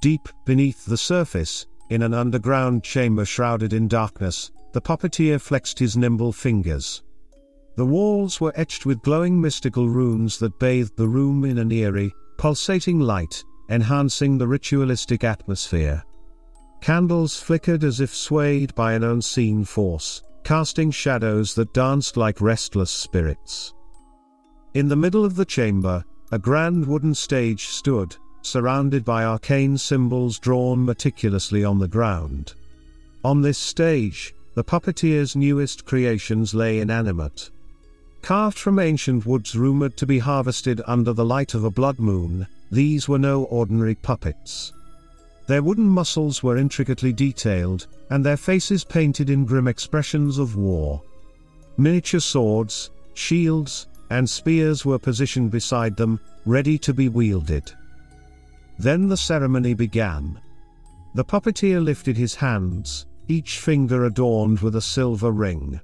Deep beneath the surface, in an underground chamber shrouded in darkness, the puppeteer flexed his nimble fingers. The walls were etched with glowing mystical runes that bathed the room in an eerie, pulsating light, enhancing the ritualistic atmosphere. Candles flickered as if swayed by an unseen force, casting shadows that danced like restless spirits. In the middle of the chamber, a grand wooden stage stood, surrounded by arcane symbols drawn meticulously on the ground. On this stage, the puppeteer's newest creations lay inanimate. Carved from ancient woods rumored to be harvested under the light of a blood moon, these were no ordinary puppets. Their wooden muscles were intricately detailed, and their faces painted in grim expressions of war. Miniature swords, shields, and spears were positioned beside them, ready to be wielded. Then the ceremony began. The puppeteer lifted his hands, each finger adorned with a silver ring.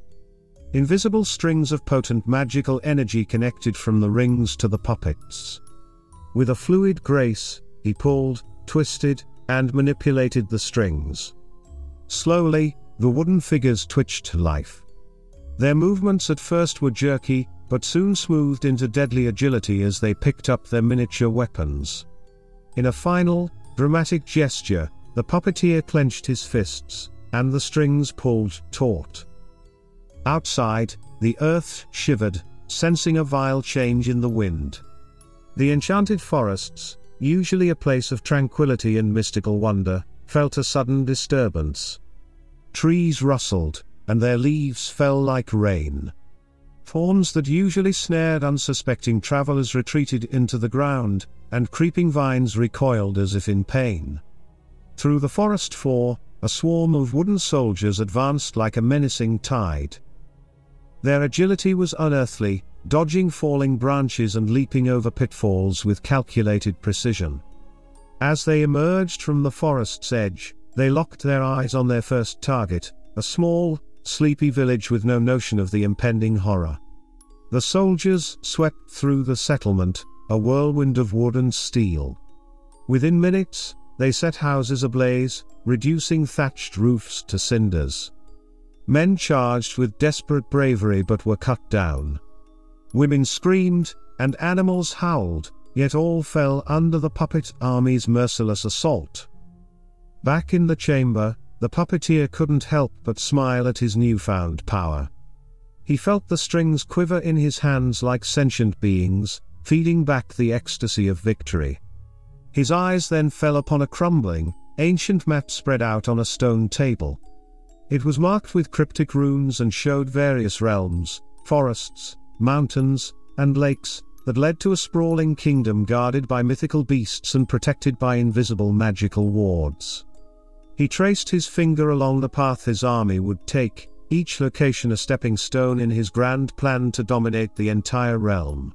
Invisible strings of potent magical energy connected from the rings to the puppets. With a fluid grace, he pulled, twisted, and manipulated the strings. Slowly, the wooden figures twitched to life. Their movements at first were jerky, but soon smoothed into deadly agility as they picked up their miniature weapons. In a final, dramatic gesture, the puppeteer clenched his fists, and the strings pulled taut. Outside, the earth shivered, sensing a vile change in the wind. The enchanted forests, usually a place of tranquility and mystical wonder, felt a sudden disturbance. Trees rustled, and their leaves fell like rain. Thorns that usually snared unsuspecting travelers retreated into the ground, and creeping vines recoiled as if in pain. Through the forest floor, a swarm of wooden soldiers advanced like a menacing tide. Their agility was unearthly, dodging falling branches and leaping over pitfalls with calculated precision. As they emerged from the forest's edge, they locked their eyes on their first target, a small, sleepy village with no notion of the impending horror. The soldiers swept through the settlement, a whirlwind of wood and steel. Within minutes, they set houses ablaze, reducing thatched roofs to cinders. Men charged with desperate bravery but were cut down. Women screamed, and animals howled, yet all fell under the puppet army's merciless assault. Back in the chamber, the puppeteer couldn't help but smile at his newfound power. He felt the strings quiver in his hands like sentient beings, feeding back the ecstasy of victory. His eyes then fell upon a crumbling, ancient map spread out on a stone table. It was marked with cryptic runes and showed various realms, forests, mountains, and lakes, that led to a sprawling kingdom guarded by mythical beasts and protected by invisible magical wards. He traced his finger along the path his army would take, each location a stepping stone in his grand plan to dominate the entire realm.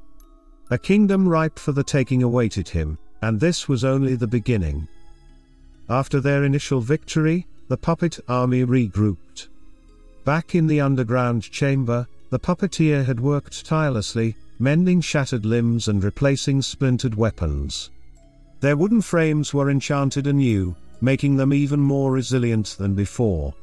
A kingdom ripe for the taking awaited him, and this was only the beginning. After their initial victory, the puppet army regrouped. Back in the underground chamber, the puppeteer had worked tirelessly, mending shattered limbs and replacing splintered weapons. Their wooden frames were enchanted anew, making them even more resilient than before.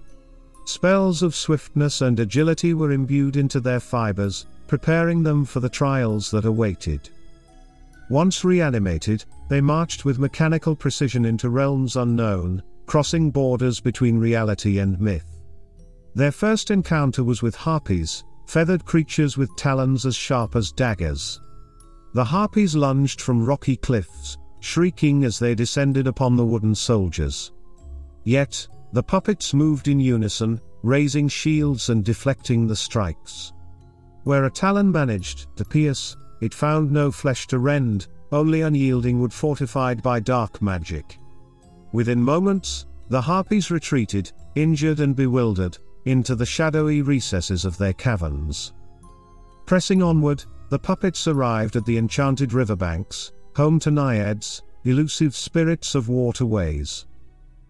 Spells of swiftness and agility were imbued into their fibers, preparing them for the trials that awaited. Once reanimated, they marched with mechanical precision into realms unknown, crossing borders between reality and myth. Their first encounter was with harpies, feathered creatures with talons as sharp as daggers. The harpies lunged from rocky cliffs, shrieking as they descended upon the wooden soldiers. Yet, the puppets moved in unison, raising shields and deflecting the strikes. Where a talon managed to pierce, it found no flesh to rend, only unyielding wood fortified by dark magic. Within moments, the harpies retreated, injured and bewildered, into the shadowy recesses of their caverns. Pressing onward, the puppets arrived at the enchanted riverbanks, home to naiads, elusive spirits of waterways.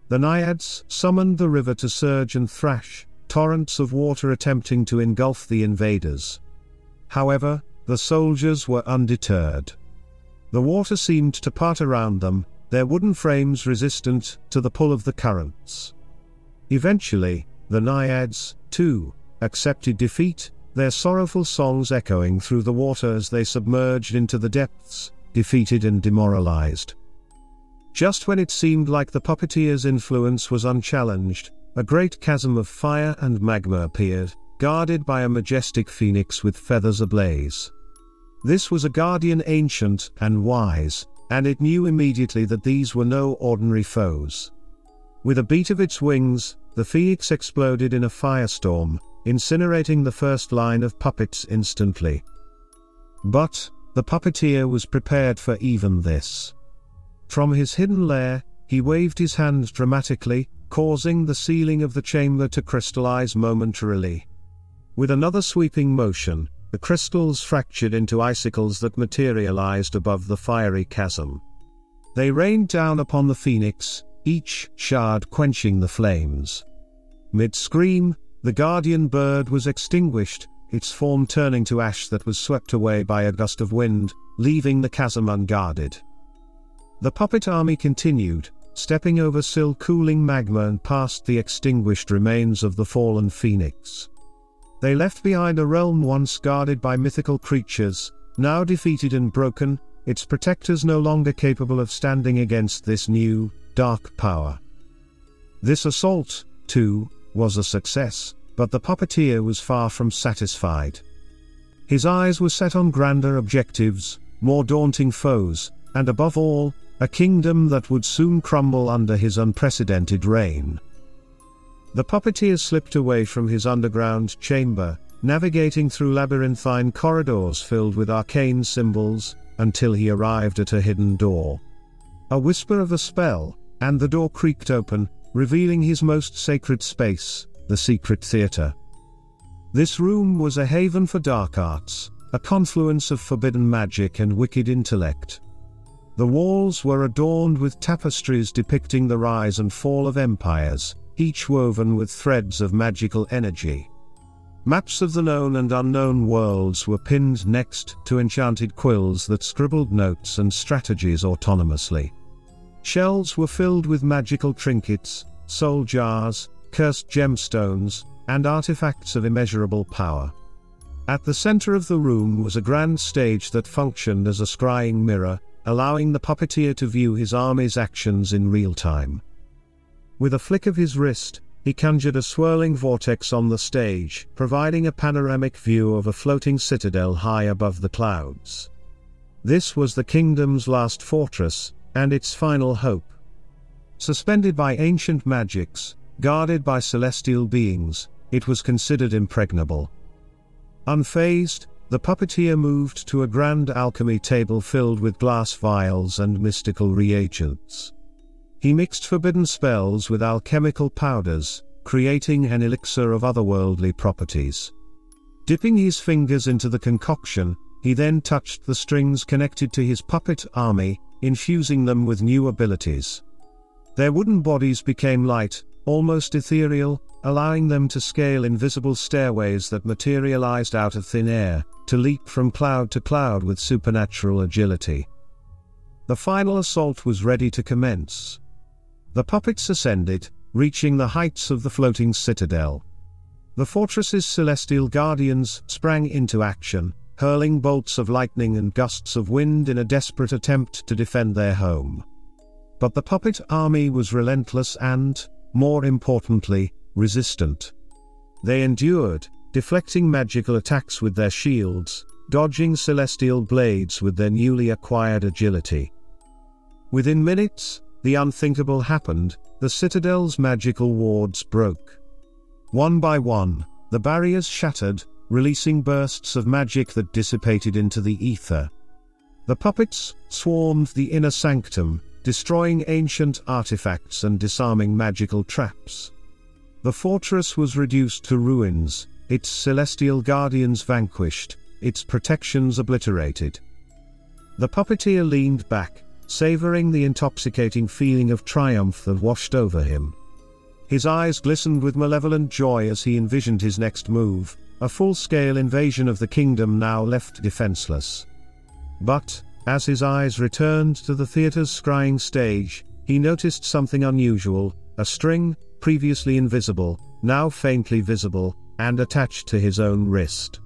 The naiads summoned the river to surge and thrash, torrents of water attempting to engulf the invaders. However, the soldiers were undeterred. The water seemed to part around them, their wooden frames resistant to the pull of the currents. Eventually, the Naiads, too, accepted defeat, their sorrowful songs echoing through the water as they submerged into the depths, defeated and demoralized. Just when it seemed like the puppeteer's influence was unchallenged, a great chasm of fire and magma appeared, guarded by a majestic phoenix with feathers ablaze. This was a guardian ancient and wise, and it knew immediately that these were no ordinary foes. With a beat of its wings, the phoenix exploded in a firestorm, incinerating the first line of puppets instantly. But, the puppeteer was prepared for even this. From his hidden lair, he waved his hand dramatically, causing the ceiling of the chamber to crystallize momentarily. With another sweeping motion, the crystals fractured into icicles that materialized above the fiery chasm. They rained down upon the phoenix, each shard quenching the flames. Mid scream, the guardian bird was extinguished, its form turning to ash that was swept away by a gust of wind, leaving the chasm unguarded. The puppet army continued, stepping over still cooling magma and past the extinguished remains of the fallen phoenix. They left behind a realm once guarded by mythical creatures, now defeated and broken, its protectors no longer capable of standing against this new, dark power. This assault, too, was a success, but the puppeteer was far from satisfied. His eyes were set on grander objectives, more daunting foes, and above all, a kingdom that would soon crumble under his unprecedented reign. The puppeteer slipped away from his underground chamber, navigating through labyrinthine corridors filled with arcane symbols, until he arrived at a hidden door. A whisper of a spell, and the door creaked open, revealing his most sacred space, the secret theater. This room was a haven for dark arts, a confluence of forbidden magic and wicked intellect. The walls were adorned with tapestries depicting the rise and fall of empires, each woven with threads of magical energy. Maps of the known and unknown worlds were pinned next to enchanted quills that scribbled notes and strategies autonomously. Shells were filled with magical trinkets, soul jars, cursed gemstones, and artifacts of immeasurable power. At the center of the room was a grand stage that functioned as a scrying mirror, allowing the puppeteer to view his army's actions in real time. With a flick of his wrist, he conjured a swirling vortex on the stage, providing a panoramic view of a floating citadel high above the clouds. This was the kingdom's last fortress, and its final hope. Suspended by ancient magics, guarded by celestial beings, it was considered impregnable. Unfazed, the puppeteer moved to a grand alchemy table filled with glass vials and mystical reagents. He mixed forbidden spells with alchemical powders, creating an elixir of otherworldly properties. Dipping his fingers into the concoction, he then touched the strings connected to his puppet army, infusing them with new abilities. Their wooden bodies became light, almost ethereal, allowing them to scale invisible stairways that materialized out of thin air, to leap from cloud to cloud with supernatural agility. The final assault was ready to commence. The puppets ascended, reaching the heights of the floating citadel. The fortress's celestial guardians sprang into action, hurling bolts of lightning and gusts of wind in a desperate attempt to defend their home. But the puppet army was relentless and, more importantly, resistant. They endured, deflecting magical attacks with their shields, dodging celestial blades with their newly acquired agility. Within minutes, the unthinkable happened, the citadel's magical wards broke. One by one, the barriers shattered, releasing bursts of magic that dissipated into the ether. The puppets swarmed the inner sanctum, destroying ancient artifacts and disarming magical traps. The fortress was reduced to ruins, its celestial guardians vanquished, its protections obliterated. The puppeteer leaned back, savoring the intoxicating feeling of triumph that washed over him. His eyes glistened with malevolent joy as he envisioned his next move, a full-scale invasion of the kingdom now left defenseless. But, as his eyes returned to the theater's scrying stage, he noticed something unusual, a string, previously invisible, now faintly visible, and attached to his own wrist.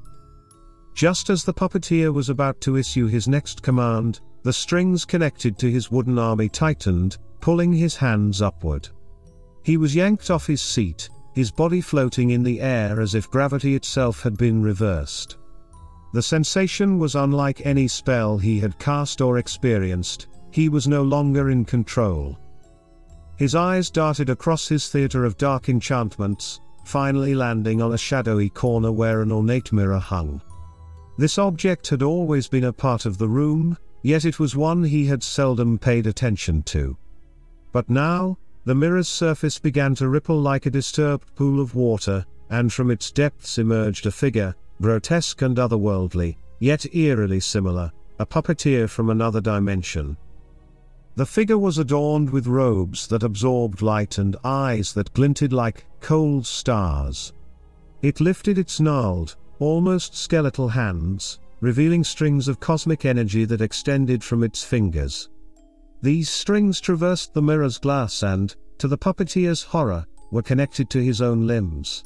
Just as the puppeteer was about to issue his next command, the strings connected to his wooden army tightened, pulling his hands upward. He was yanked off his seat, his body floating in the air as if gravity itself had been reversed. The sensation was unlike any spell he had cast or experienced, he was no longer in control. His eyes darted across his theater of dark enchantments, finally landing on a shadowy corner where an ornate mirror hung. This object had always been a part of the room, yet it was one he had seldom paid attention to. But now, the mirror's surface began to ripple like a disturbed pool of water, and from its depths emerged a figure, grotesque and otherworldly, yet eerily similar, a puppeteer from another dimension. The figure was adorned with robes that absorbed light and eyes that glinted like cold stars. It lifted its gnarled, almost skeletal hands, revealing strings of cosmic energy that extended from its fingers. These strings traversed the mirror's glass and, to the puppeteer's horror, were connected to his own limbs.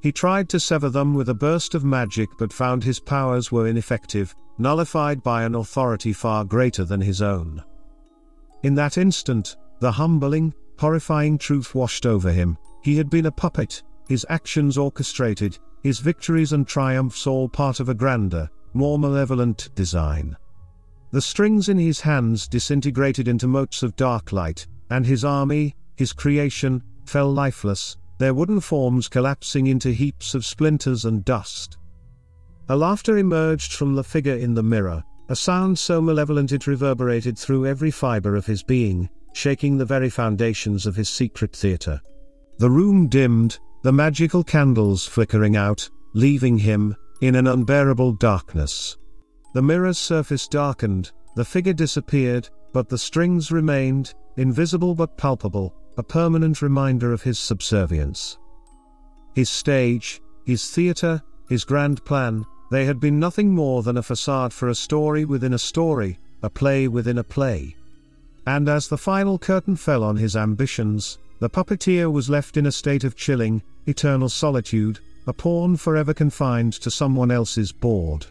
He tried to sever them with a burst of magic but found his powers were ineffective, nullified by an authority far greater than his own. In that instant, the humbling, horrifying truth washed over him. He had been a puppet, his actions orchestrated, his victories and triumphs all part of a grander, more malevolent design. The strings in his hands disintegrated into motes of dark light, and his army, his creation, fell lifeless, their wooden forms collapsing into heaps of splinters and dust. A laughter emerged from the figure in the mirror, a sound so malevolent it reverberated through every fiber of his being, shaking the very foundations of his secret theater. The room dimmed, the magical candles flickering out, leaving him, in an unbearable darkness. The mirror's surface darkened, the figure disappeared, but the strings remained, invisible but palpable, a permanent reminder of his subservience. His stage, his theatre, his grand plan, they had been nothing more than a facade for a story within a story, a play within a play. And as the final curtain fell on his ambitions, the puppeteer was left in a state of chilling, eternal solitude, a pawn forever confined to someone else's board.